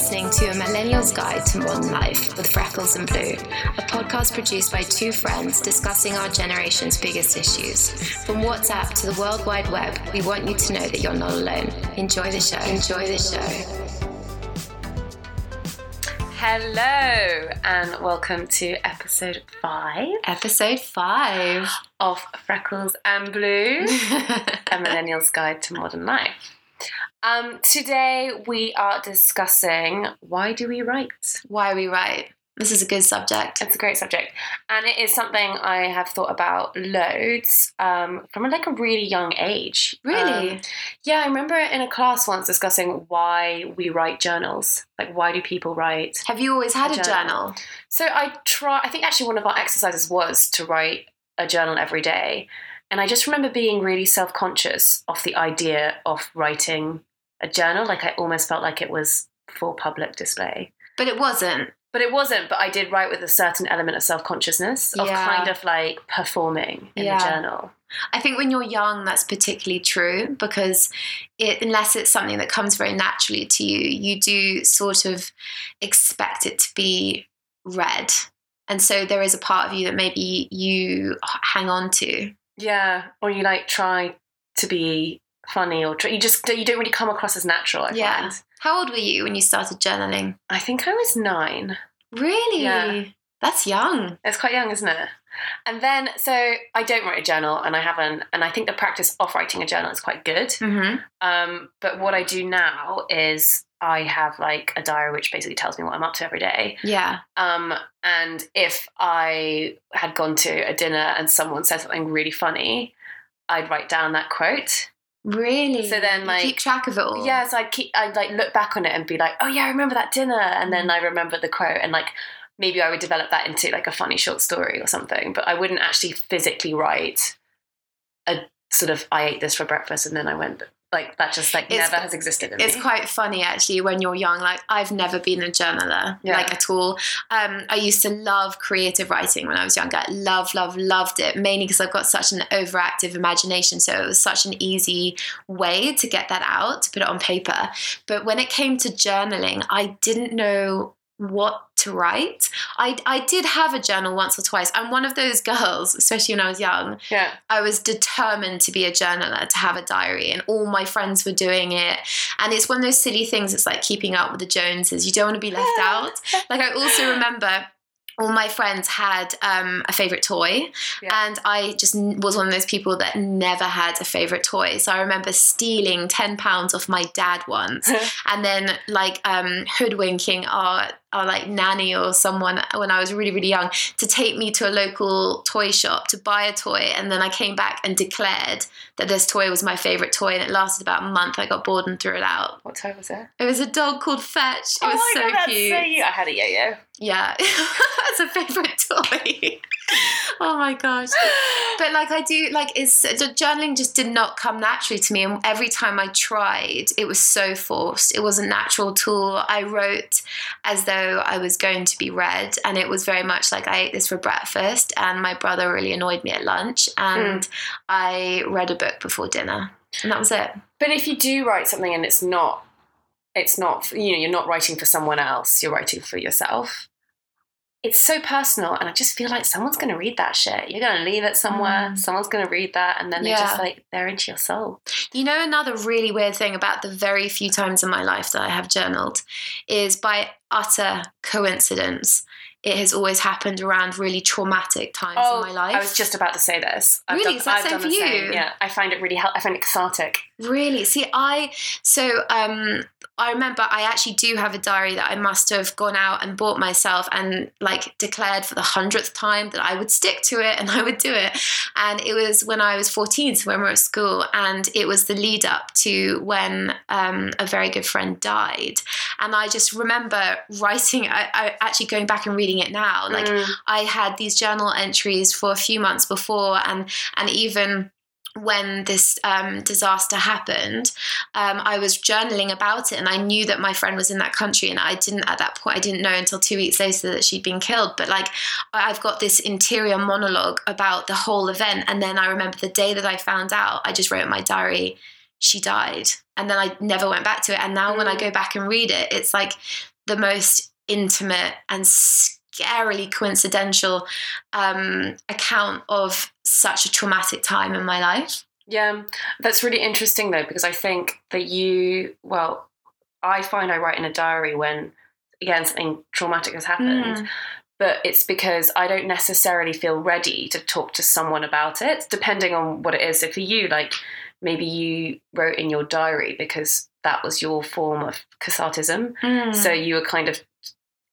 listening to A Millennial's Guide to Modern Life with Freckles and Blue, a podcast produced by two friends discussing our generation's biggest issues. From WhatsApp to the World Wide Web, we want you to know that you're not alone. Enjoy the show. Enjoy the show. Hello, and welcome to episode five Episode five. of Freckles and Blue, a Millennial's Guide to Modern Life. Um, today we are discussing why do we write? Why we write. This is a good subject. It's a great subject, and it is something I have thought about loads um, from like a really young age. Really? Um, yeah, I remember in a class once discussing why we write journals. Like, why do people write? Have you always had A a journal. journal? So I try. I think actually one of our exercises was to write a journal every day, and I just remember being really self conscious of the idea of writing a journal. Like I almost felt like it was for public display. But it wasn't. But it wasn't, but I did write with a certain element of self consciousness, of Yeah. kind of like performing in Yeah. the journal. I think when you're young, that's particularly true because it, unless it's something that comes very naturally to you, you do sort of expect it to be read. And so there is a part of you that maybe you hang on to. Yeah. Or you like try to be funny or try, you just you don't really come across as natural, I Yeah. find. How old were you when you started journaling? I think I was nine. Really? Yeah. That's young. It's quite young, isn't it? And then, so I don't write a journal, and I haven't, and I think the practice of writing a journal is quite good. Mm-hmm. Um, but what I do now is I have like a diary which basically tells me what I'm up to every day. Yeah. Um, and if I had gone to a dinner and someone said something really funny, I'd write down that quote. Really? So then, You like- keep track of it all. Yeah, so I'd keep, I'd like look back on it and be like, oh yeah, I remember that dinner, and then mm. I remember the quote, and like maybe I would develop that into like a funny short story or something. But I wouldn't actually physically write a sort of I ate this for breakfast and then I went like that. Just like It's- never has existed in It's me. quite funny actually when you're young. Like I've never been a journaler, Yeah. like at all. Um, I used to love creative writing when I was younger. Love, love, loved it. Mainly because I've got such an overactive imagination, so it was such an easy way to get that out, to put it on paper. But when it came to journaling, I didn't know what to write. I, I did have a journal once or twice. I'm one of those girls, especially when I was young, yeah, I was determined to be a journaler, to have a diary, and all my friends were doing it. And it's one of those silly things. It's like keeping up with the Joneses. You don't want to be left out. Like I also remember. All my friends had um, a favorite toy, Yeah. and I just was one of those people that never had a favorite toy. So I remember stealing ten pounds off my dad once, and then like um, hoodwinking our our like nanny or someone when I was really really young to take me to a local toy shop to buy a toy, and then I came back and declared that this toy was my favorite toy, and it lasted about a month. I got bored and threw it out. what toy was it? It was a dog called Fetch. It oh was oh my so God, that's cute. so cute. I had a yo-yo. Yeah, that's a favorite toy. oh my gosh. But like I do, like it's the journaling just did not come naturally to me, and every time I tried, it was so forced. It wasn't natural at all. I wrote as though I was going to be read, and it was very much like I ate this for breakfast, and my brother really annoyed me at lunch, and hmm. I read a book before dinner, and that was it. But if you do write something and it's not, it's not, you know, you're not writing for someone else, you're writing for yourself. It's so personal, and I just feel like someone's going to read that shit. You're going to leave it somewhere. Mm. Someone's going to read that, and then they're just like they're into your soul. You know, another really weird thing about the very few times in my life that I have journaled is by utter coincidence, it has always happened around really traumatic times in my life. Oh, I was just about to say this. I've Really? done, Is that I've same for you? Same. Yeah, I find it really help. I find it cathartic. Really? See, I so um I remember I actually do have a diary that I must have gone out and bought myself and like declared for the hundredth time that I would stick to it and I would do it. And it was when I was 14, so when we were at school, and it was the lead up to when um, a very good friend died. And I just remember writing, I, I actually going back and reading it now, like Mm. I had these journal entries for a few months before, and and even when this um, disaster happened, um, I was journaling about it, and I knew that my friend was in that country, and I didn't at that point. I didn't know until two weeks later that she'd been killed. But like, I've got this interior monologue about the whole event, and then I remember the day that I found out. I just wrote in my diary, "She died," and then I never went back to it. And now when I Mm. go back and read it, it's like the most intimate and scarily coincidental um, account of such a traumatic time in my life. Yeah, that's really interesting though, because I think that you, well, I find I write in a diary when, again, something traumatic has happened. Mm. But it's because I don't necessarily feel ready to talk to someone about it, depending on what it is. So for you, like maybe you wrote in your diary because that was your form of cathartism. Mm. So you were kind of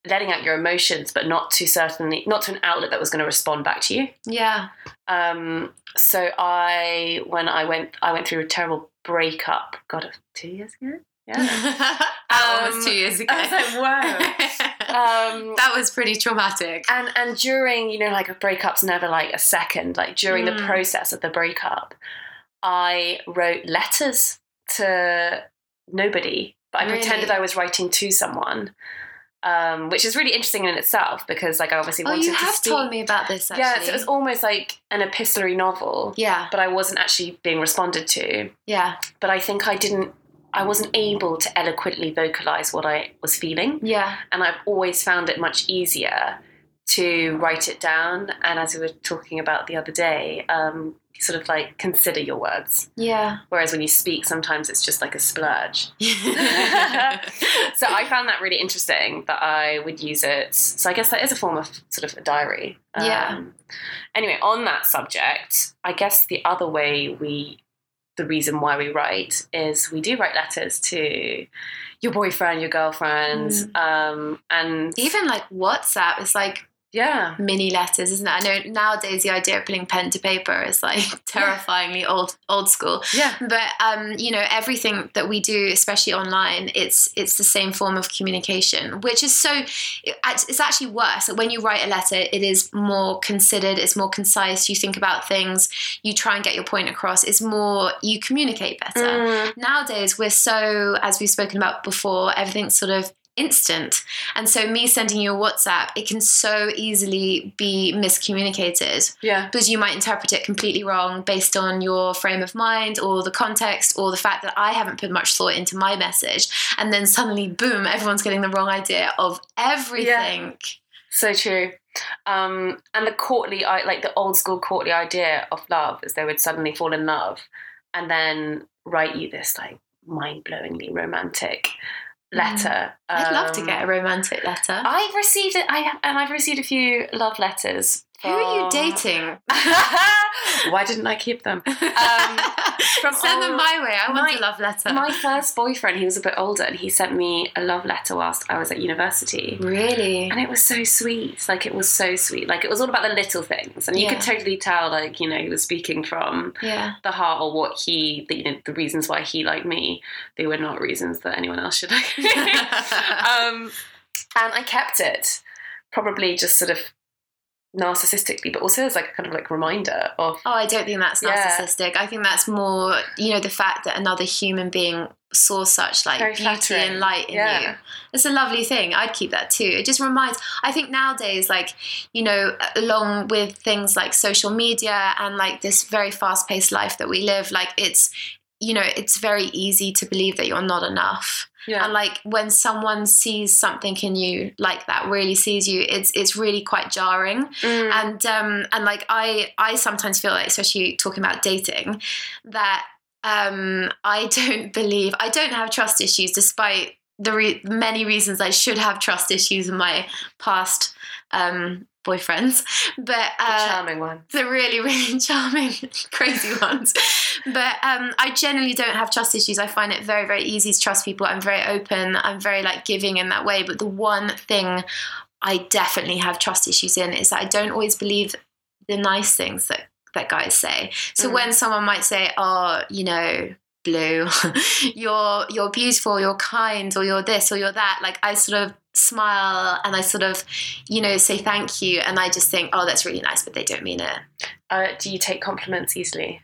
letting out your emotions, but not to certainly not to an outlet that was going to respond back to you. yeah. Um, so I, when I went, I went through a terrible breakup. God, two years ago. Yeah, Almost Um, two years ago. I was like, wow. um, that was pretty traumatic. and and during, you know, like a breakup's never like a second. Like during the Mm. process of the breakup, I wrote letters to nobody, but I Really? pretended I was writing to someone. Um, which is really interesting in itself because, like, I obviously Oh, wanted you to have speak. told me about this actually. Yeah, so it was almost like an epistolary novel, yeah, but I wasn't actually being responded to. yeah, But I think I didn't, I wasn't able to eloquently vocalize what I was feeling. yeah. And I've always found it much easier to write it down. And as we were talking about the other day, um, sort of like consider your words. Yeah. Whereas when you speak, sometimes it's just like a splurge. so I found that really interesting that I would use it. So I guess that is a form of sort of a diary. Yeah. Um, anyway, on that subject, I guess the other way we, the reason why we write is we do write letters to your boyfriend, your girlfriend, Mm. um, and Even like WhatsApp is like yeah, mini letters, isn't it? I know nowadays the idea of putting pen to paper is like terrifyingly old old school. yeah, But um, you know, everything that we do, especially online, it's it's the same form of communication, which is so. It's actually worse. When you write a letter, it is more considered. It's more concise. You think about things. You try and get your point across. It's more. You communicate better. Mm, Nowadays, we're so, as we've spoken about before, everything's sort of instant. And so, me sending you a WhatsApp, it can so easily be miscommunicated yeah, because you might interpret it completely wrong based on your frame of mind or the context or the fact that I haven't put much thought into my message. And then suddenly, boom, everyone's getting the wrong idea of everything. Yeah. so true. Um, and the courtly, like the old school courtly idea of love is they would suddenly fall in love and then write you this like mind blowingly romantic letter. Mm. I'd love to Um, get a romantic letter. I've received it. I and I've received a few love letters. Who are you dating? Why didn't I keep them? from Send them my way. I want my- a love letter. My first boyfriend, he was a bit older, and he sent me a love letter whilst I was at university. really? And it was so sweet. Like it was so sweet. Like it was all about the little things, and you Yeah. could totally tell, like you know, he was speaking from Yeah. the heart, or what he, the, you know, the reasons why he liked me. They were not reasons that anyone else should like um, and I kept it, probably just sort of narcissistically, but also as like a kind of like reminder of Oh, I don't think that's Yeah. narcissistic. I think that's more, you know, the fact that another human being saw such like Very beauty flattering. and light in Yeah. you. It's a lovely thing. I'd keep that too. It just reminds, I think nowadays, like, you know, along with things like social media and like this very fast paced life that we live, like, it's, you know, it's very easy to believe that you're not enough. Yeah, And like when someone sees something in you like that, really sees you, it's it's really quite jarring Mm. and um and like i i sometimes feel like especially talking about dating that um i don't believe i don't have trust issues despite the re- many reasons i should have trust issues in my past um boyfriends but the uh charming one. the really really charming crazy ones. But um i generally don't have trust issues. I find it very very easy to trust people. I'm very open. I'm very like giving in that way. But the one thing i definitely have trust issues in is that i don't always believe the nice things that that guys say. So Mm. when someone might say oh you know blue you're you're beautiful you're kind or you're this or you're that like i sort of smile and i sort of you know say thank you and i just think oh that's really nice but they don't mean it Uh, do you take compliments easily?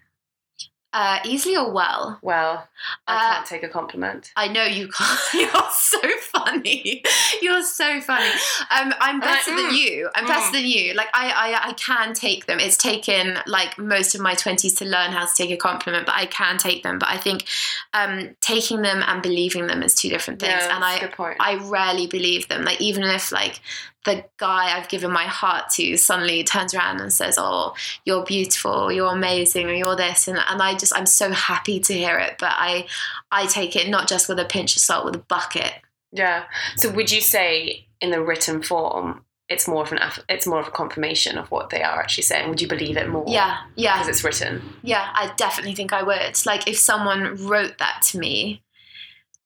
Uh, easily or well? Well, I Uh, can't take a compliment. I know you can't. You're so funny. You're so funny. Um, I'm I'm better like, than mm, you. I'm better mm. than you. Like I, I, I can take them. It's taken like most of my twenties to learn how to take a compliment, but I can take them. But I think um, taking them and believing them is two different things. Yeah, and point. I rarely believe them. Like even if like the guy I've given my heart to suddenly turns around and says, "Oh, you're beautiful, you're amazing, or you're this," and and I just I'm so happy to hear it. But I I take it not just with a pinch of salt, with a bucket. yeah. So would you say in the written form, it's more of an it's more of a confirmation of what they are actually saying? Would you believe it more? Yeah, yeah, Because it's written. yeah. I definitely think I would. Like if someone wrote that to me,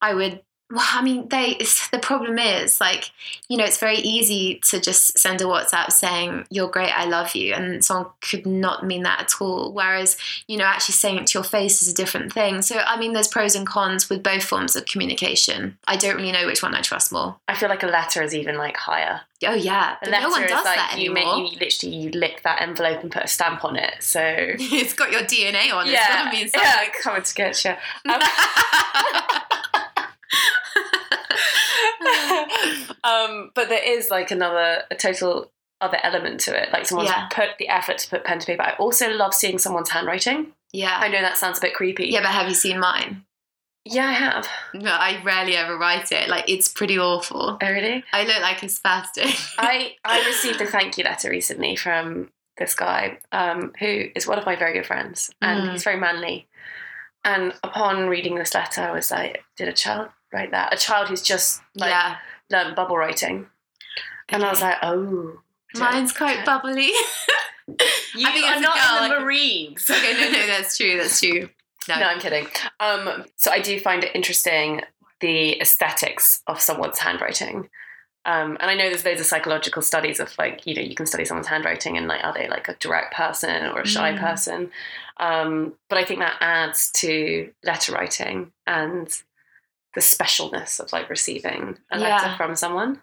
I would. Well, I mean, they. The problem is, like, you know, it's very easy to just send a WhatsApp saying "You're great, I love you," and someone could not mean that at all. Whereas, you know, actually saying it to your face is a different thing. So, I mean, there's pros and cons with both forms of communication. I don't really know which one I trust more. I feel like a letter is even like higher. Oh yeah, A but letter no one does like that you, anymore. make, you literally you lick that envelope and put a stamp on it. So it's got your DNA on it. Yeah, gotta mean yeah, coming to get you. Um, um, but there is like another a total other element to it. Like someone's Yeah. put the effort to put pen to paper. I also love seeing someone's handwriting. yeah. I know that sounds a bit creepy. Yeah, but have you seen mine? Yeah, I have. No, I rarely ever write it. Like it's pretty awful. Oh, really? I look like a spastic. I I received a thank you letter recently from this guy um, who is one of my very good friends, and Mm. he's very manly. And upon reading this letter, I was like, "Did a child write that? A child who's just like yeah. learned bubble writing?" And I was like, "Oh, Mine's quite bubbly. you I think are as not girl, in the I could- Marines." okay, no, no, that's true. That's true. No. No, I'm kidding. Um, so I do find it interesting the aesthetics of someone's handwriting. Um, and I know there's loads of psychological studies of like, you know, you can study someone's handwriting and like, are they like a direct person or a shy Mm. person? Um, but I think that adds to letter writing and the specialness of like receiving a letter from someone.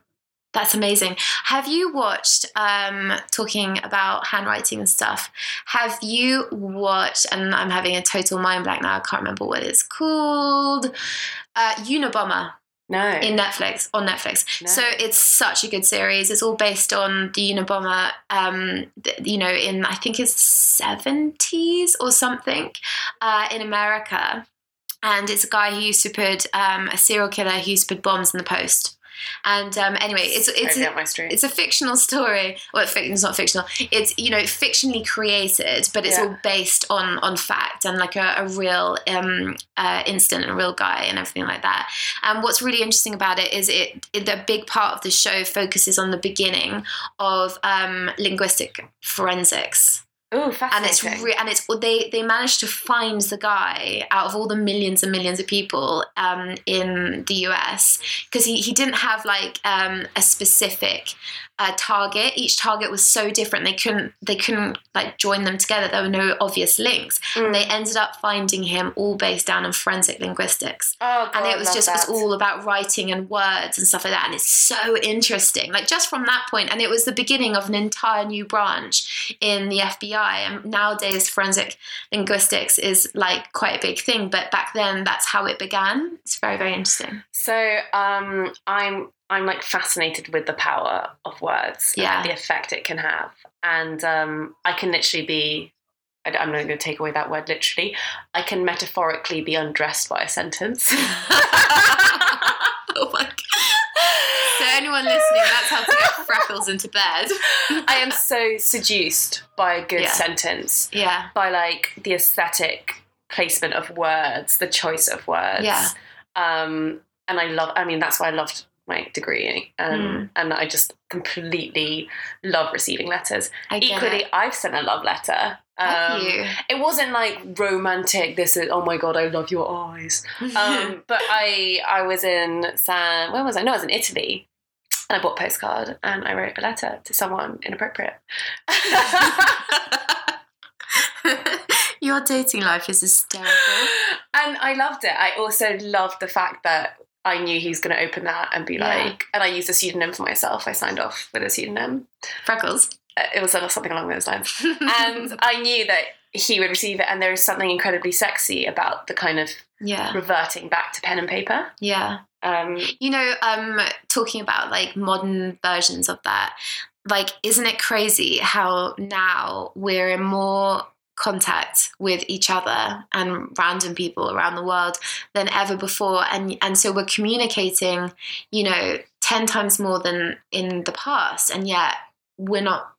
That's amazing. Have you watched, um, talking about handwriting and stuff, have you watched, and I'm having a total mind blank now, I can't remember what it's called, uh, Unabomber No. in Netflix, on Netflix. No. So it's such a good series. It's all based on the Unabomber, um, you know, in I think it's 70s or something uh, in America. And it's a guy who used to put um, a serial killer who used to put bombs in the post. And um, anyway, it's it's a, it's a fictional story. Well, it's not fictional. It's you know fictionally created, but it's Yeah. all based on on fact and like a, a real um, uh, incident, a real guy, and everything like that. And what's really interesting about it is it, it the big part of the show focuses on the beginning of um, linguistic forensics Ooh, and it's fascinating. re- and it's they they managed to find the guy out of all the millions and millions of people um, in the US because he, he didn't have like um, a specific uh, target. Each target was so different they couldn't they couldn't like join them together. There were no obvious links. Mm. They ended up finding him all based down on forensic linguistics oh, God, and it was just that. it's all about writing and words and stuff like that and it's so interesting like just from that point and it was the beginning of an entire new branch in the FBI and nowadays forensic linguistics is like quite a big thing but back then that's how it began it's very very interesting So um, I'm I'm like fascinated with the power of words Yeah. and the effect it can have, and um, I can literally be. I- I'm not going to take away that word literally. I can metaphorically be undressed by a sentence. oh my god so anyone listening that's how to get freckles into bed I am so seduced by a good Yeah. sentence, yeah by like the aesthetic placement of words, the choice of words. Yeah. Um, and I love. I mean, that's why I loved my degree, um, Mm. and I just completely love receiving letters. Equally, it. I've sent a love letter. Um, you It wasn't like romantic. This is oh my god, I love your eyes. Um, but I I was in San. Where was I? No, I was in Italy. And I bought a postcard and I wrote a letter to someone inappropriate. Your dating life is hysterical. and I loved it. I also loved the fact that I knew he was going to open that and be Yeah. like, and I used a pseudonym for myself. I signed off with a pseudonym. Freckles. Uh, It was something along those lines. and I knew that he would receive it, and there is something incredibly sexy about the kind of yeah reverting back to pen and paper. yeah Um, you know um talking about like modern versions of that like isn't it crazy how now we're in more contact with each other and random people around the world than ever before. And and so we're communicating you know 10 times more than in the past. And yet we're not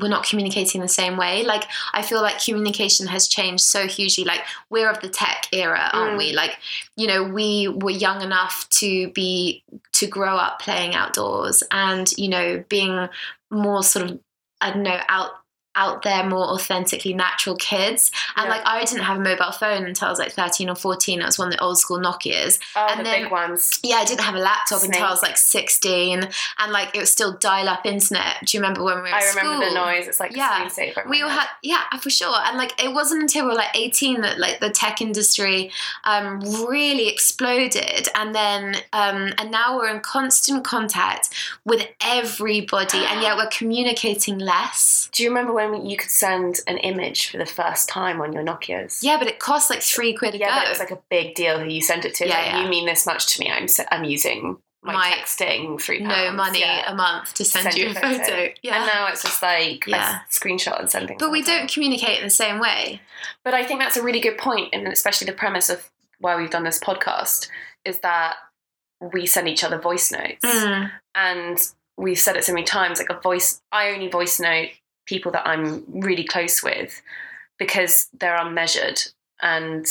we're not communicating the same way. Like i feel like communication has changed so hugely. Like we're of the tech era aren't Mm. we like you know we were young enough to be to grow up playing outdoors and you know being more sort of i don't know out out there more authentically natural kids and Yeah. like i didn't have a mobile phone until i was like 13 or 14 it was one of the old school nokias oh, And the then- big ones. yeah, I didn't have a laptop until I was like 16, and like it was still dial-up internet. Do you remember when we were I remember the noise. It's like Yeah. a screensaver. in We all had, yeah, for sure. And like, it wasn't until we were like 18 that like the tech industry um, really exploded. And then, um, and now we're in constant contact with everybody, and yet we're communicating less. Do you remember when you could send an image for the first time on your Nokia's? Yeah, but it costs like three quid a Yeah, go. but it was like a big deal who you sent it to. Yeah, like, yeah. You mean this much to me? I'm I'm using my, My- texting three pounds. no money Yeah. a month to send, Send you a photo. photo. Yeah. And now it's just like Yeah. a screenshot and sending. but we don't communicate in the same way. But I think that's a really good point, and especially the premise of why we've done this podcast is that we send each other voice notes, Mm. and we've said it so many times. Like a voice, I only voice note people that I'm really close with because they're unmeasured and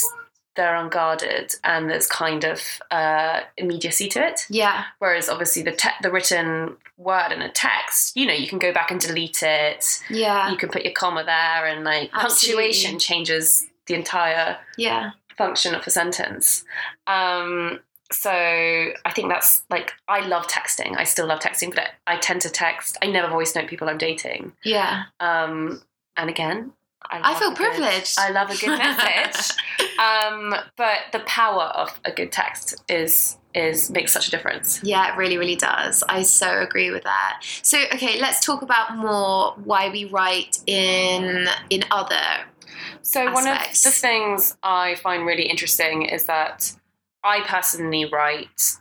they're unguarded, and there's kind of uh, immediacy to it. Yeah. Whereas obviously the te- the written word in a text, you know, you can go back and delete it. Yeah. You can put your comma there, and like Absolutely. punctuation changes the entire Yeah. function of a sentence. Um, so I think that's like I love texting. I still love texting, but I tend to text. I never voice note people I'm dating. Yeah. Um, and again, I, I feel a good- privileged. I love a good message. um, but the power of a good text is is makes such a difference. Yeah, it really, really does. I so agree with that. So, okay, let's talk about more why we write in in other. So one of the things I find really interesting is that I personally write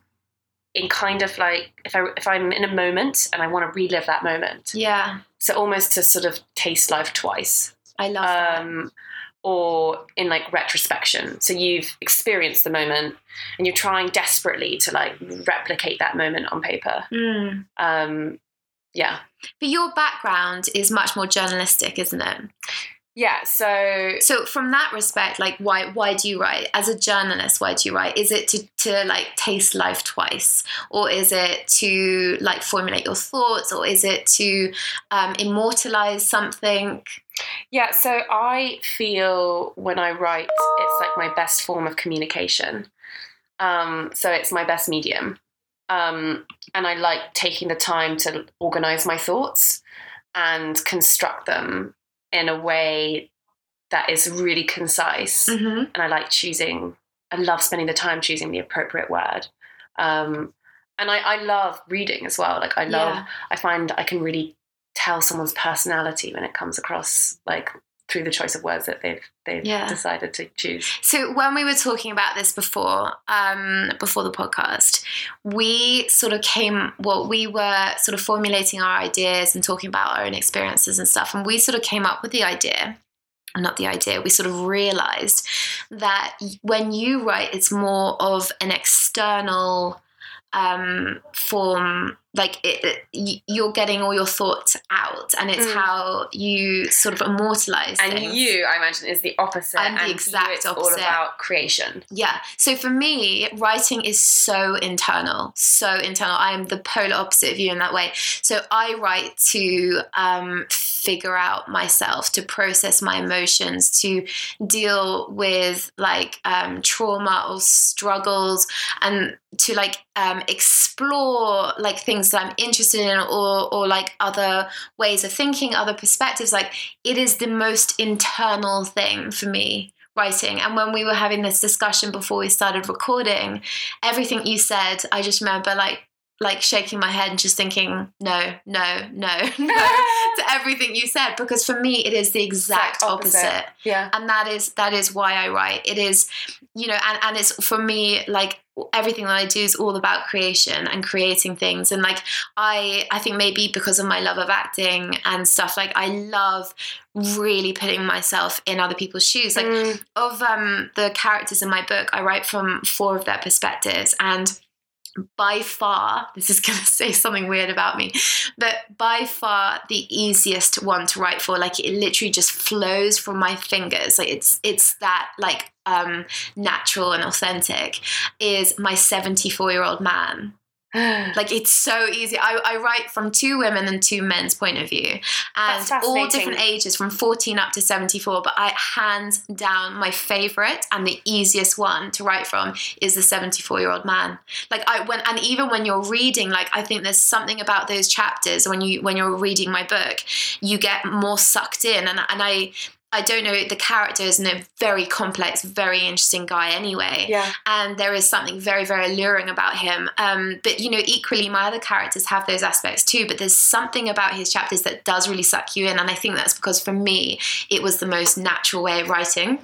in kind of like if I if I'm in a moment and I want to relive that moment. Yeah, So almost to sort of taste life twice. I love that. Um or in like retrospection. So you've experienced the moment and you're trying desperately to like replicate that moment on paper. Mm. Um yeah. But your background is much more journalistic, isn't it? Yeah, so So, from that respect, like, why why do you write as a journalist? Why do you write? Is it to to like taste life twice, or is it to like formulate your thoughts, or is it to um, immortalize something? Yeah, so I feel when I write, it's like my best form of communication. Um, so it's my best medium. Um, and I like taking the time to organize my thoughts and construct them in a way that is really concise. Mm-hmm. And I like choosing, I love spending the time choosing the appropriate word. Um, and I, I love reading as well. Like, I love Yeah. I find I can really tell someone's personality when it comes across like through the choice of words that they've they've Yeah. decided to choose. So when we were talking about this before, um, before the podcast, we sort of came. Well, we were sort of formulating our ideas and talking about our own experiences and stuff, and we sort of came up with the idea. Not the idea. We sort of realized that when you write, it's more of an external um, form. Like it, it, you're getting all your thoughts out, and it's Mm. how you sort of immortalize And things. you, I imagine, is the opposite. I'm the and exact it's all opposite. about creation. Yeah. So for me, writing is so internal, so internal. I am the polar opposite of you in that way. So I write to um, figure out myself, to process my emotions, to deal with like um, trauma or struggles, and to like um, explore like things that I'm interested in, or or like other ways of thinking, other perspectives. Like it is the most internal thing for me writing. And when we were having this discussion before we started recording, everything you said, I just remember like like shaking my head and just thinking no no no no to everything you said because for me it is the exact, Exact opposite. opposite Yeah. and that is that is why I write. It is, you know, and and it's for me like everything that I do is all about creation and creating things. And like I I think maybe because of my love of acting and stuff, like I love really putting myself in other people's shoes. Like Mm. of um the characters in my book, I write from four of their perspectives and by far, this is going to say something weird about me, but by far the easiest one to write for. Like it literally just flows from my fingers. Like it's it's that like um, natural and authentic. Is my seventy four year old man. Like it's so easy. I, I write from two women and two men's point of view, and all different ages, from fourteen up to seventy four. But I hands down my favorite and the easiest one to write from is the seventy four year old man. Like I when and even when you're reading, like I think there's something about those chapters when you when you're reading my book, you get more sucked in, and and I. I don't know the character is a very complex, very interesting guy anyway yeah. and there is something very very alluring about him um, but you know equally my other characters have those aspects too but there's something about his chapters that does really suck you in and i think that's because for me it was the most natural way of writing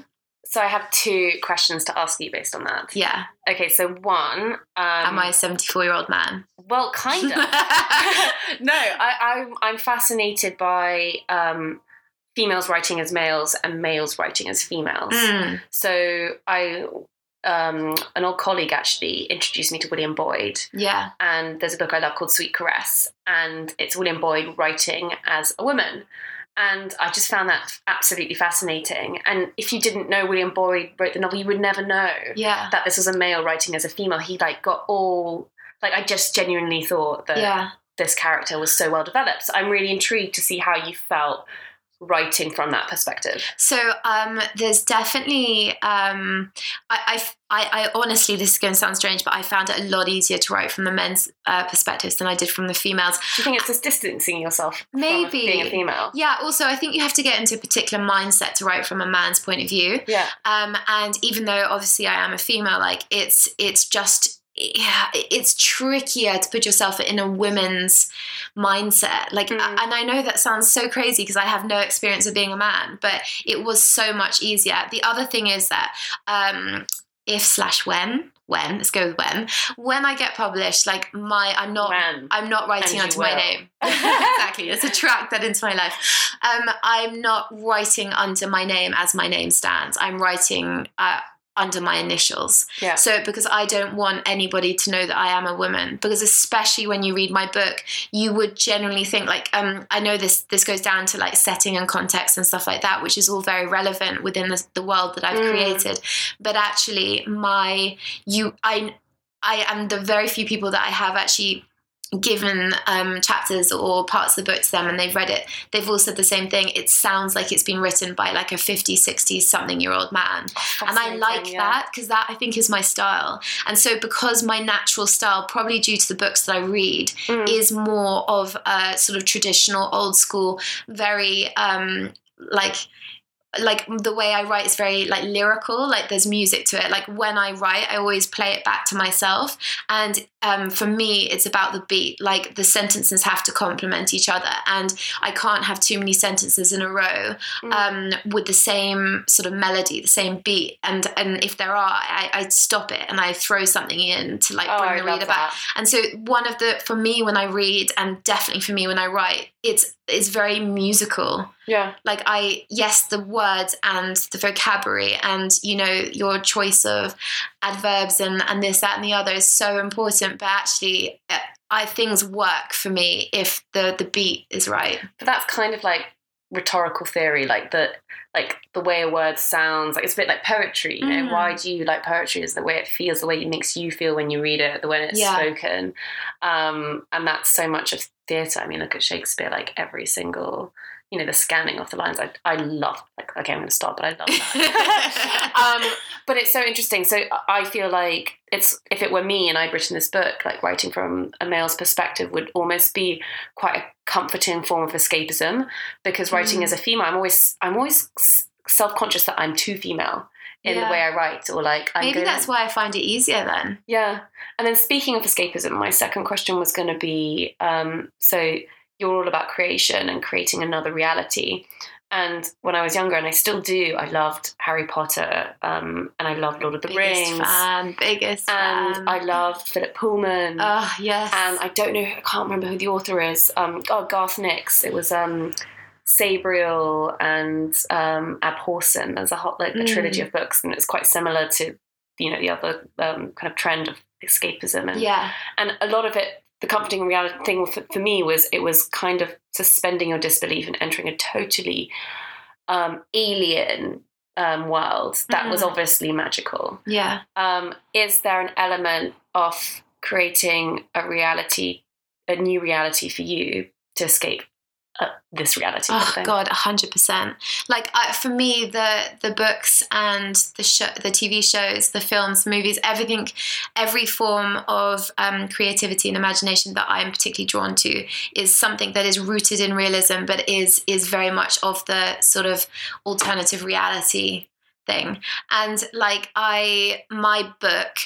So I have two questions to ask you based on that. yeah Okay, so one, um, am i a 74 year old man well, kind of. no, I, I'm I'm fascinated by um, females writing as males and males writing as females. Mm, So I, um, an old colleague actually introduced me to William Boyd, yeah and there's a book I love called Sweet Caress, and it's William Boyd writing as a woman. And I just found that absolutely fascinating. And if you didn't know William Boyd wrote the novel, you would never know yeah that this was a male writing as a female. He like got all like I just genuinely thought that yeah this character was so well developed. So I'm really intrigued to see how you felt writing from that perspective. So um, there's definitely um, I, I, I honestly this is going to sound strange, but I found it a lot easier to write from the men's uh, perspectives than I did from the females. Do you think it's just distancing yourself Maybe. from being a female? Yeah. Also, I think you have to get into a particular mindset to write from a man's point of view. Yeah. Um, and even though obviously I am a female, like it's it's just yeah, it's trickier to put yourself in a women's mindset. Like, Mm. and I know that sounds so crazy because I have no experience of being a man, but it was so much easier. The other thing is that um, if slash when when let's go with when when I get published, like my I'm not When? I'm not writing under my name. exactly. Let's attract that into my life. Um, I'm not writing under my name as my name stands. I'm writing uh, under my initials. Yeah. So because I don't want anybody to know that I am a woman. Because especially when you read my book, you would generally think like um, I know this this goes down to like setting and context and stuff like that, which is all very relevant within the, the world that I've Mm. created. But actually, my you I I am the very few people that I have actually given um, chapters or parts of the book to them and they've read it they've all said the same thing it sounds like it's been written by like a 50 60 something year old man and I like yeah. that because that I think is my style. And so, because my natural style, probably due to the books that I read, Mm. is more of a sort of traditional, old school, very um, like like the way I write is very like lyrical. Like there's music to it. Like when I write, I always play it back to myself. And um, for me, it's about the beat. Like the sentences have to complement each other, and I can't have too many sentences in a row Mm. um, with the same sort of melody, the same beat. And and if there are, I, I stop it and I throw something in to like Oh, bring I the reader back. And so one of the for me when I read, and definitely for me when I write, it's it's very musical. Yeah. Like I yes, the words and the vocabulary and you know your choice of adverbs and and this that and the other is so important. But actually, uh, I things work for me if the the beat is right. But that's kind of like rhetorical theory, like the like the way a word sounds. Like it's a bit like poetry. You know, Mm. why do you like poetry? Is the way it feels, the way it makes you feel when you read it, the way it's Yeah. spoken, um, and that's so much of theatre. I mean, look at Shakespeare. Like every single, you know, the scanning of the lines. I I love. Like okay, I'm going to stop, but I love that. um, but it's so interesting. So I feel like it's if it were me and I'd written this book, like writing from a male's perspective would almost be quite a comforting form of escapism because writing Mm. as a female, I'm always I'm always self conscious that I'm too female in Yeah. the way I write, or like I'm Maybe good that's why I find it easier then. Yeah. And then speaking of escapism, my second question was going to be um, so you're all about creation and creating another reality. And when I was younger, and I still do, I loved Harry Potter um, and I loved Lord of the biggest Rings. fan, biggest And fan. I loved Philip Pullman. oh yes. and I don't know, I can't remember who the author is. Um, oh, Garth Nix. It was um, Sabriel and um, Abhorsen. There's a hot, like a Mm. trilogy of books, and it's quite similar to you know the other um, kind of trend of escapism and yeah. and a lot of it the comforting reality thing for, for me was it was kind of suspending your disbelief and entering a totally um, alien um, world that was Mhm. obviously magical Yeah. um, is there an element of creating a reality a new reality for you to escape uh, this reality Oh? God, hundred percent. Like I, for me, the the books and the show, the TV shows, the films, movies, everything, every form of um, creativity and imagination that I am particularly drawn to is something that is rooted in realism, but is is very much of the sort of alternative reality thing. And like I, my book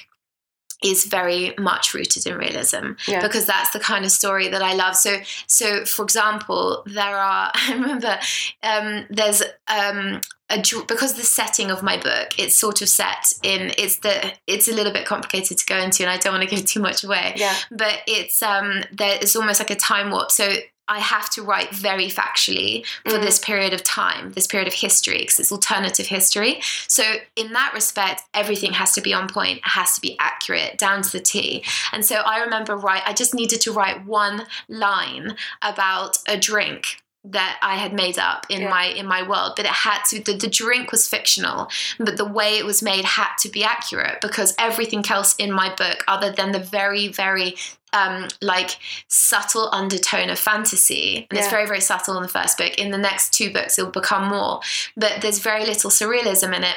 is very much rooted in realism Yeah. because that's the kind of story that I love. So, so for example, there are. I remember um, there's um, a because the setting of my book it's sort of set in it's the it's a little bit complicated to go into, and I don't want to give too much away. yeah But it's um there it's almost like a time warp. So. I have to write very factually for Mm. this period of time, this period of history, because it's alternative history. So, in that respect, everything has to be on point, it has to be accurate, down to the T. And so, I remember write. I just needed to write one line about a drink that I had made up in Yeah. my in my world, but it had to. The, the drink was fictional, but the way it was made had to be accurate because everything else in my book, other than the very very um, like subtle undertone of fantasy, and it's very very subtle in the first book. In the next two books, it will become more, but there's very little surrealism in it.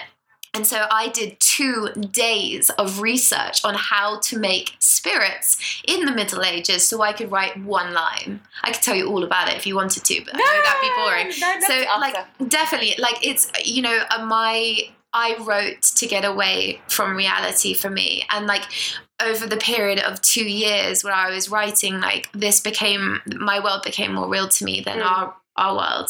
And so I did two days of research on how to make spirits in the Middle Ages so I could write one line. I could tell you all about it if you wanted to, but I know that'd be boring. No, no, So after. like definitely like it's you know uh, my I wrote to get away from reality for me and like over the period of 2 years where I was writing like this became my world became more real to me than Mm. our our world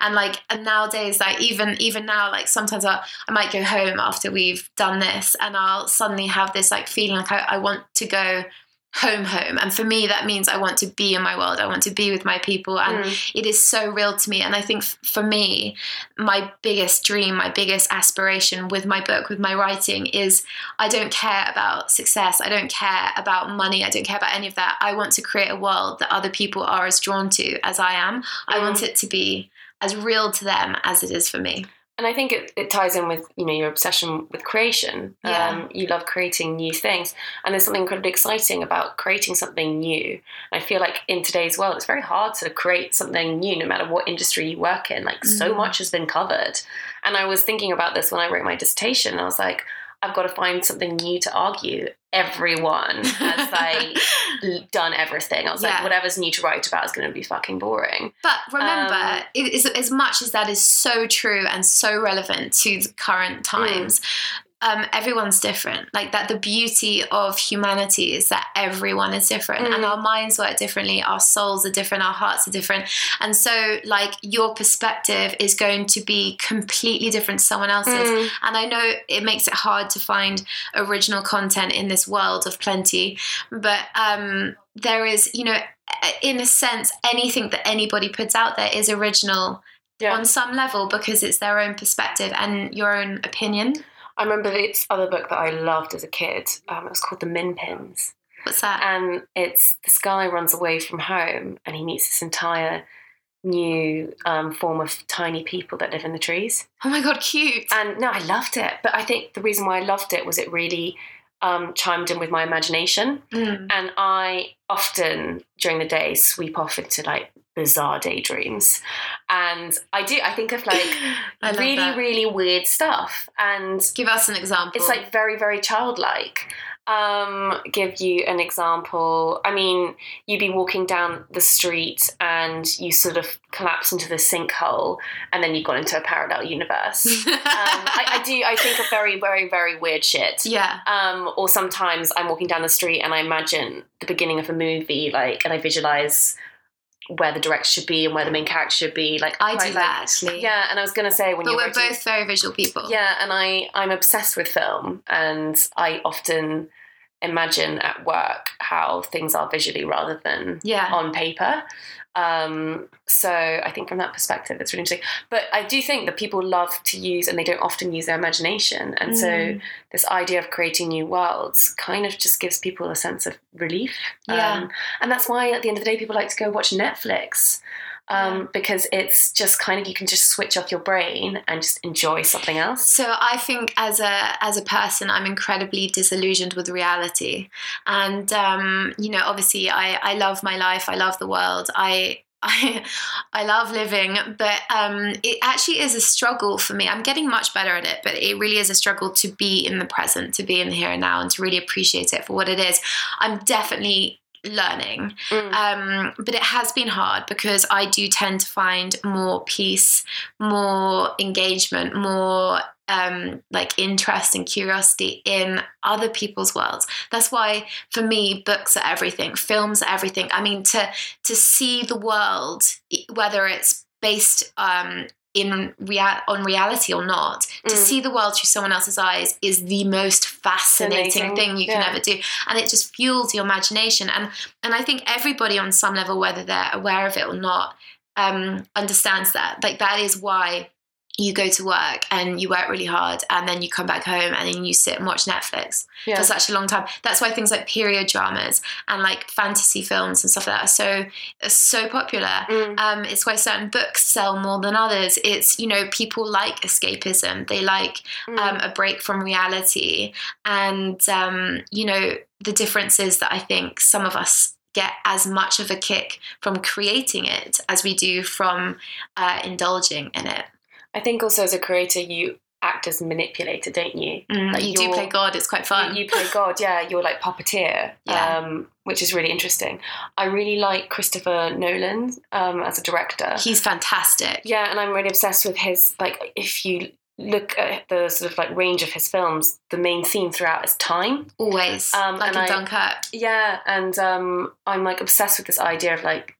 and like and nowadays like even even now like sometimes I, I might go home after we've done this and I'll suddenly have this like feeling like I, I want to go home home. And for me that means I want to be in my world. I want to be with my people. And Mm. it is so real to me. And i think f- for me my biggest dream my biggest aspiration with my book with my writing is i don't care about success. I don't care about money. I don't care about any of that. I want to create a world that other people are as drawn to as i am. I Mm. want it to be as real to them as it is for me And I think it, it ties in with you know your obsession with creation. Yeah. Um, you love creating new things, and there's something incredibly exciting about creating something new. I feel like in today's world, it's very hard to create something new, no matter what industry you work in. Like so Mhm. much has been covered, and I was thinking about this when I wrote my dissertation. I was like, I've got to find something new to argue. Everyone has like done everything. I was Yeah. like, whatever's new to write about is going to be fucking boring. But remember, Um, it is, as much as that is so true and so relevant to the current times, um, everyone's different. Like that, the beauty of humanity is that everyone is different, and Mm. our minds work differently, our souls are different, our hearts are different, and so like your perspective is going to be completely different to someone else's. And I know it makes it hard to find original content in this world of plenty, but um, there is, you know, in a sense, anything that anybody puts out there is original Yeah. on some level because it's their own perspective and your own opinion. I remember this other book that I loved as a kid. Um, it was called The Minpins. What's that? And it's this guy runs away from home and he meets this entire new um, form of tiny people that live in the trees. oh my god, cute. And no, I loved it. But I think the reason why I loved it was it really um, chimed in with my imagination. Mm. And I often during the day sweep off into like bizarre daydreams. And I do, I think of like really, that. really weird stuff. And Give us an example. it's like very, very childlike. Um, give you an example. I mean, you'd be walking down the street and you sort of collapse into the sinkhole, and then you've gone into a parallel universe. um, I, I, do. I think of very, very, very weird shit. Yeah. Um, or sometimes I'm walking down the street and I imagine the beginning of a movie, like, and I visualize where the director should be and where the main character should be. Like I do that actually. Yeah, and I was gonna say when but we're writing, both very visual people. yeah, and I I'm obsessed with film, and I often imagine at work how things are visually rather than Yeah. on paper. Um, so I think from that perspective, it's really interesting. But I do think that people love to use, and they don't often use their imagination. And so Mm. this idea of creating new worlds kind of just gives people a sense of relief. Yeah. Um, and that's why at the end of the day, people like to go watch Netflix. Um, Because it's just kind of you can just switch off your brain and just enjoy something else. So I think as a as a person, I'm incredibly disillusioned with reality, and um, you know, obviously, I I love my life, I love the world, I. I, I love living, but um, it actually is a struggle for me. I'm getting much better at it, but it really is a struggle to be in the present, to be in the here and now, and to really appreciate it for what it is. I'm definitely learning, Mm. um, but it has been hard because I do tend to find more peace, more engagement, more um, like interest and curiosity in other people's worlds. That's why, for me, books are everything, films are everything. I mean, to to see the world, whether it's based um, in rea- on reality or not, to Mm. see the world through someone else's eyes is the most fascinating thing you can yeah. ever do, and it just fuels your imagination. And and I think everybody on some level, whether they're aware of it or not, um, understands that. Like that is why you go to work and you work really hard and then you come back home and then you sit and watch Netflix Yeah. for such a long time. That's why things like period dramas and like fantasy films and stuff like that are so are so popular. Mm. Um, it's why certain books sell more than others. It's you know people like escapism. They like Mm. um, a break from reality, and um, you know the difference is that I think some of us get as much of a kick from creating it as we do from uh, indulging in it. I think also as a creator, you act as manipulator, don't you? Mm, Like you do play God. It's quite fun. You, you play God, yeah. You're like puppeteer, Yeah. um, which is really interesting. I really like Christopher Nolan um, as a director. He's fantastic. yeah, and I'm really obsessed with his like. If you look at the sort of like range of his films, the main theme throughout is time. Always, Um, like in I- Dunkirk. Yeah, and um, I'm like obsessed with this idea of like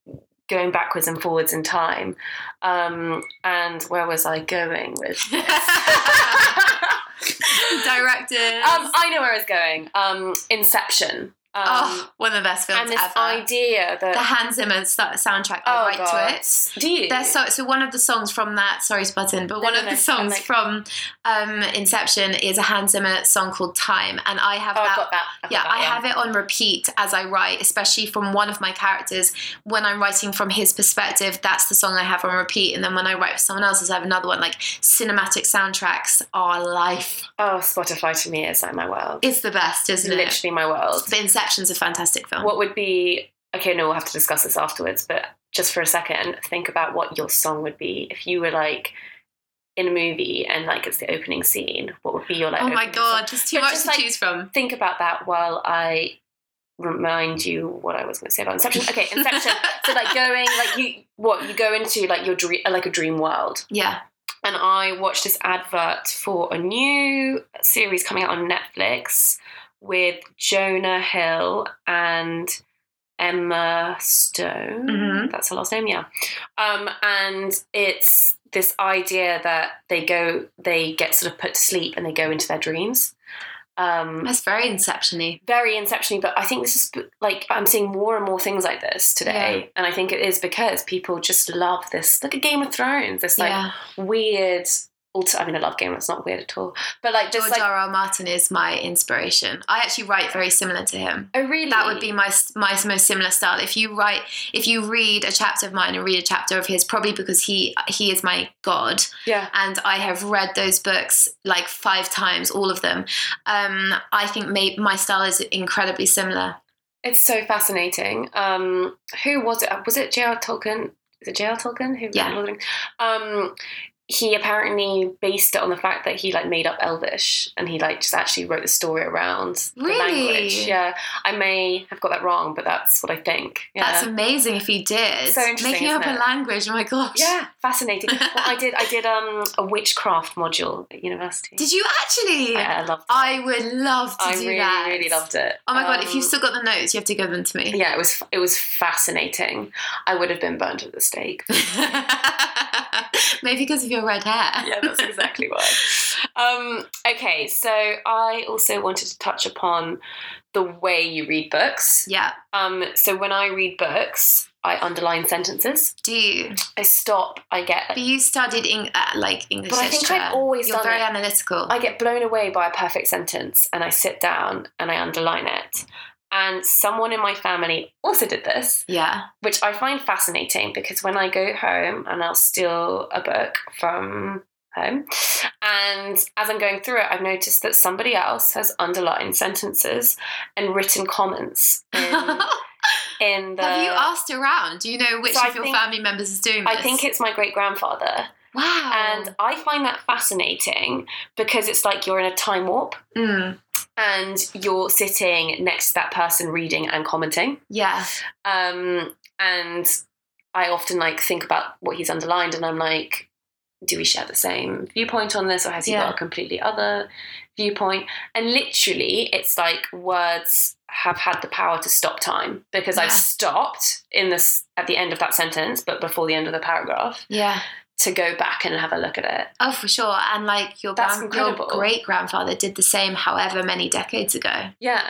going backwards and forwards in time. Um, and where was I going with this? Directed. um, I know where I was going. Um, Inception. Um, oh, one of the best films and this ever. idea that the Hans Zimmer soundtrack. I oh write god, to it. do you? There's so so one of the songs from that. Sorry to butt in, but No, one no, of no, the songs like- from um, Inception is a Hans Zimmer song called "Time," and I have oh, that. I've got that. I've yeah, that, I have it on repeat as I write, especially from one of my characters. When I'm writing from his perspective, that's the song I have on repeat. And then when I write for someone else's, I have another one. Like cinematic soundtracks are life. Oh, Spotify to me is like my world. It's the best, isn't it? It's literally my world. But Inception's a fantastic film. What would be okay? No, we'll have to discuss this afterwards. But just for a second, think about what your song would be if you were like in a movie and like it's the opening scene. What would be your like? oh my god, there's too much just, to like, choose from. Think about that while I remind you what I was going to say about Inception. Okay, Inception. so like going like you what you go into like your dream like a dream world. Yeah. and I watched this advert for a new series coming out on Netflix with Jonah Hill and Emma Stone. Mhm. That's her last name, yeah. Um, and it's this idea that they go, they get sort of put to sleep and they go into their dreams. Um, That's very Inception-y. very inception but I think this is like I'm seeing more and more things like this today, and I think it is because people just love this. Look at Game of Thrones, this like yeah. weird. Alter- I mean, I love Game It's not weird at all, but like just George like R. R. Martin is my inspiration. I actually write very similar to him. oh really? That would be my my most similar style. If you write, if you read a chapter of mine and read a chapter of his, probably because he he is my god, yeah. and I have read those books like five times, all of them. Um, I think may, my style is incredibly similar. It's so fascinating. Um, who was it? Was it J.R. Tolkien? Is it J.R. Tolkien? Who Yeah. Lord of the Rings? Um, he apparently based it on the fact that he like made up Elvish and he like just actually wrote the story around the language. Yeah, I may have got that wrong, but that's what I think. Yeah. That's amazing if he did. So interesting, Making up isn't a it? language. Oh my gosh. yeah, fascinating. well, I did I did um a witchcraft module at university. Did you actually? I, I loved. It. I would love to I do really that. I really loved it. Oh my god! If Um, you've still got the notes, you have to give them to me. yeah, it was it was fascinating. I would have been burned at the stake. Maybe because of your red hair. yeah, that's exactly why. Um, okay, so I also wanted to touch upon the way you read books. Yeah. Um, so when I read books, I underline sentences. Do you? I stop. I get But you studied Eng- uh, like English But I think literature. I've always You're done very it. analytical. I get blown away by a perfect sentence, and I sit down and I underline it. And someone in my family also did this, yeah. which I find fascinating because when I go home and I'll steal a book from home, and as I'm going through it, I've noticed that somebody else has underlined sentences and written comments in, in the. Have you asked around? Do you know which So I of your family members is doing this? I think it's my great grandfather. wow. And I find that fascinating because it's like you're in a time warp Mm, and you're sitting next to that person reading and commenting. yeah. Um, and I often like think about what he's underlined and I'm like, do we share the same viewpoint on this or has he Yeah. got a completely other viewpoint? And literally, it's like words have had the power to stop time because I've stopped in this at the end of that sentence, but before the end of the paragraph Yeah. To go back and have a look at it. Oh, for sure. And like your, grand- your great grandfather did the same however many decades ago. Yeah.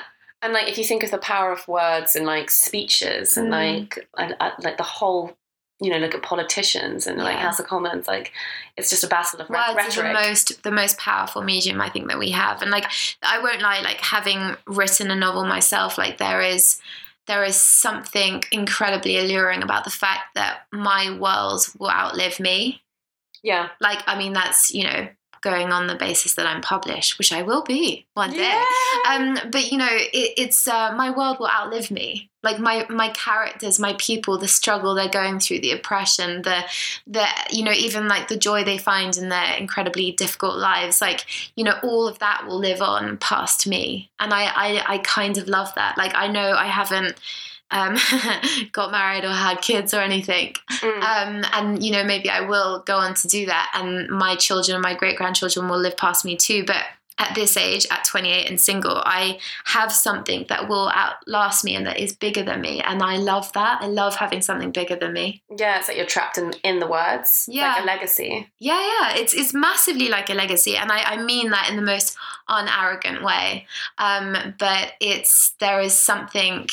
And like if you think of the power of words and like speeches and Mm. like and, uh, like the whole you know look at politicians and like House of Commons like it's just a battle of Words are the most the most powerful medium I think that we have. And like I won't lie, like having written a novel myself, like there is there is something incredibly alluring about the fact that my world will outlive me. yeah. Like I mean that's, you know, going on the basis that I'm published, which I will be one day. Yeah. Um, but you know, it, it's uh, my world will outlive me. Like my my characters, my people, the struggle they're going through, the oppression, the the you know even like the joy they find in their incredibly difficult lives. Like you know, all of that will live on past me, and I I, I kind of love that. Like I know I haven't. Um, got married or had kids or anything, Mm. um, and you know maybe I will go on to do that, and my children and my great grandchildren will live past me too. But at this age, at 28 and single, I have something that will outlast me and that is bigger than me, and I love that. I love having something bigger than me. yeah, it's like you're trapped in in the words. Yeah. like a legacy. Yeah, yeah, it's it's massively like a legacy, and I, I mean that in the most unarrogant way. Um, but it's there is something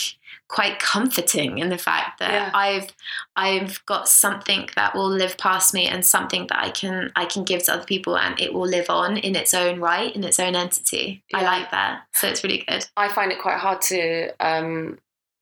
quite comforting in the fact that Yeah. I've I've got something that will live past me and something that I can I can give to other people and it will live on in its own right in its own entity. I like that, so it's really good. I find it quite hard to um,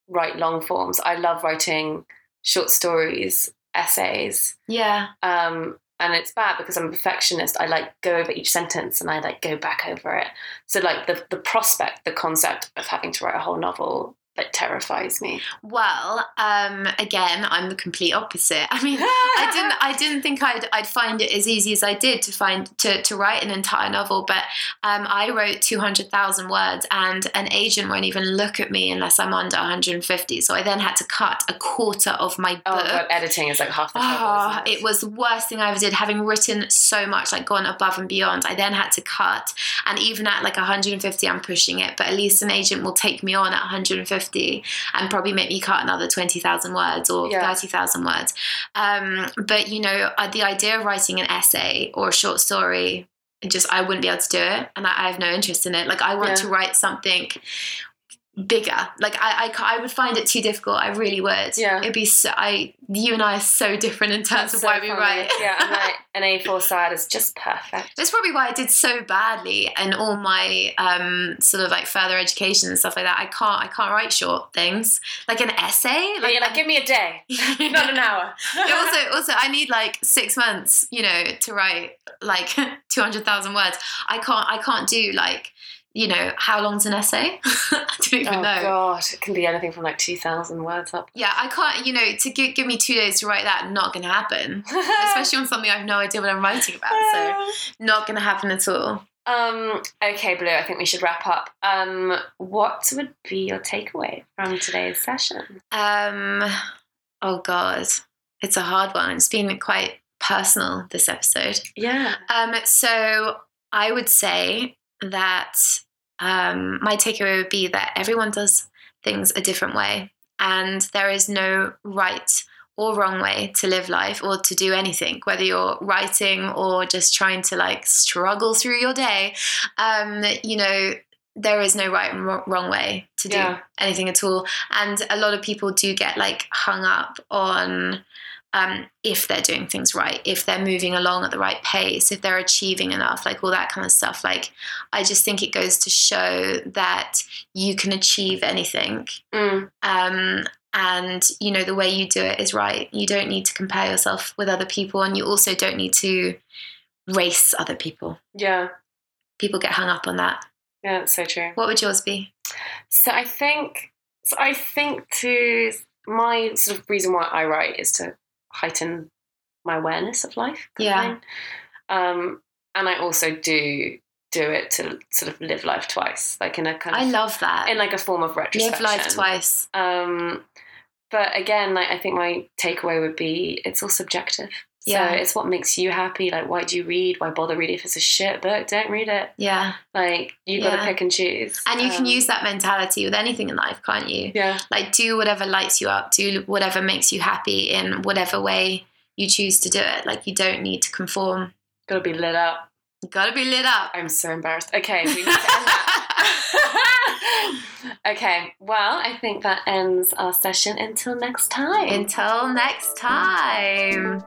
write long forms. I love writing short stories, essays. Yeah, um, and it's bad because I'm a perfectionist. I like go over each sentence and I like go back over it. So like the the prospect, the concept of having to write a whole novel like terrifies me. Well, um, again, I'm the complete opposite. I mean, I didn't, I didn't think I'd, I'd find it as easy as I did to find to, to write an entire novel. But um, I wrote two hundred thousand words, and an agent won't even look at me unless I'm under one hundred and fifty. So I then had to cut a quarter of my book. Oh god, editing is like half the trouble. Oh, isn't it was the worst thing I ever did. Having written so much, like gone above and beyond, I then had to cut. And even at like 150, I'm pushing it. But at least an agent will take me on at 150 and probably make me cut another 20,000 words or Yeah. 30,000 words. Um, but you know, uh, the idea of writing an essay or a short story, just I wouldn't be able to do it, and I, I have no interest in it. Like I want Yeah. to write something bigger. Like I, I, I would find it too difficult. I really would. Yeah. It'd be so. I, you and I are so different in terms That's of so why we write. yeah, and like an A4 side is just perfect. That's probably why I did so badly in all my um, sort of like further education and stuff like that. I can't, I can't write short things like an essay. Like, you're like, give me a day, not an hour. also, also, I need like six months, you know, to write like two hundred thousand words. I can't, I can't do like you know, how long's an essay? I don't even oh know. god, it can be anything from like two thousand words up. Yeah, I can't, you know, to give, give me two days to write that, not going to happen. Especially on something I have no idea what I'm writing about. So, not going to happen at all. Um, okay, Blue, I think we should wrap up. Um, what would be your takeaway from today's session? Um, oh, God. It's a hard one. It's been quite personal this episode. Yeah. Um, so, I would say that um, my takeaway would be that everyone does things a different way, and there is no right or wrong way to live life or to do anything, whether you're writing or just trying to like struggle through your day. Um, you know, there is no right and wrong way to do Yeah. anything at all. And a lot of people do get like hung up on um, if they're doing things right, if they're moving along at the right pace, if they're achieving enough, like all that kind of stuff. Like, I just think it goes to show that you can achieve anything. Mm, Um, and, you know, the way you do it is right. You don't need to compare yourself with other people, and you also don't need to race other people. yeah. People get hung up on that. Yeah, that's so true. What would yours be? So I think so I think to my sort of reason why I write is to heighten my awareness of life. Yeah. Um, and I also do do it to sort of live life twice, like in a kind of I love that. in like a form of retrospection. Live life twice. Um, but again, like I think my takeaway would be it's all subjective. Yeah. So it's what makes you happy. Like, why do you read? Why bother reading if it's a shit book? Don't read it. Yeah. Like, you got to pick and choose. And you can Um, use that mentality with anything in life, can't you? Yeah. Like, do whatever lights you up, do whatever makes you happy in whatever way you choose to do it. Like, you don't need to conform. Got to be lit up. You gotta be lit up. I'm so embarrassed. Okay, we need to end that. okay, well, I think that ends our session. Until next time. Until next time.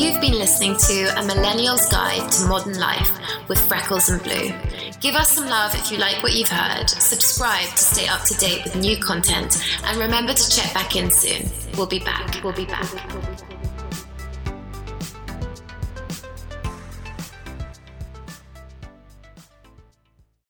You've been listening to A Millennial's Guide to Modern Life with Freckles and Blue. Give us some love if you like what you've heard, subscribe to stay up to date with new content, and remember to check back in soon. We'll be back. We'll be back.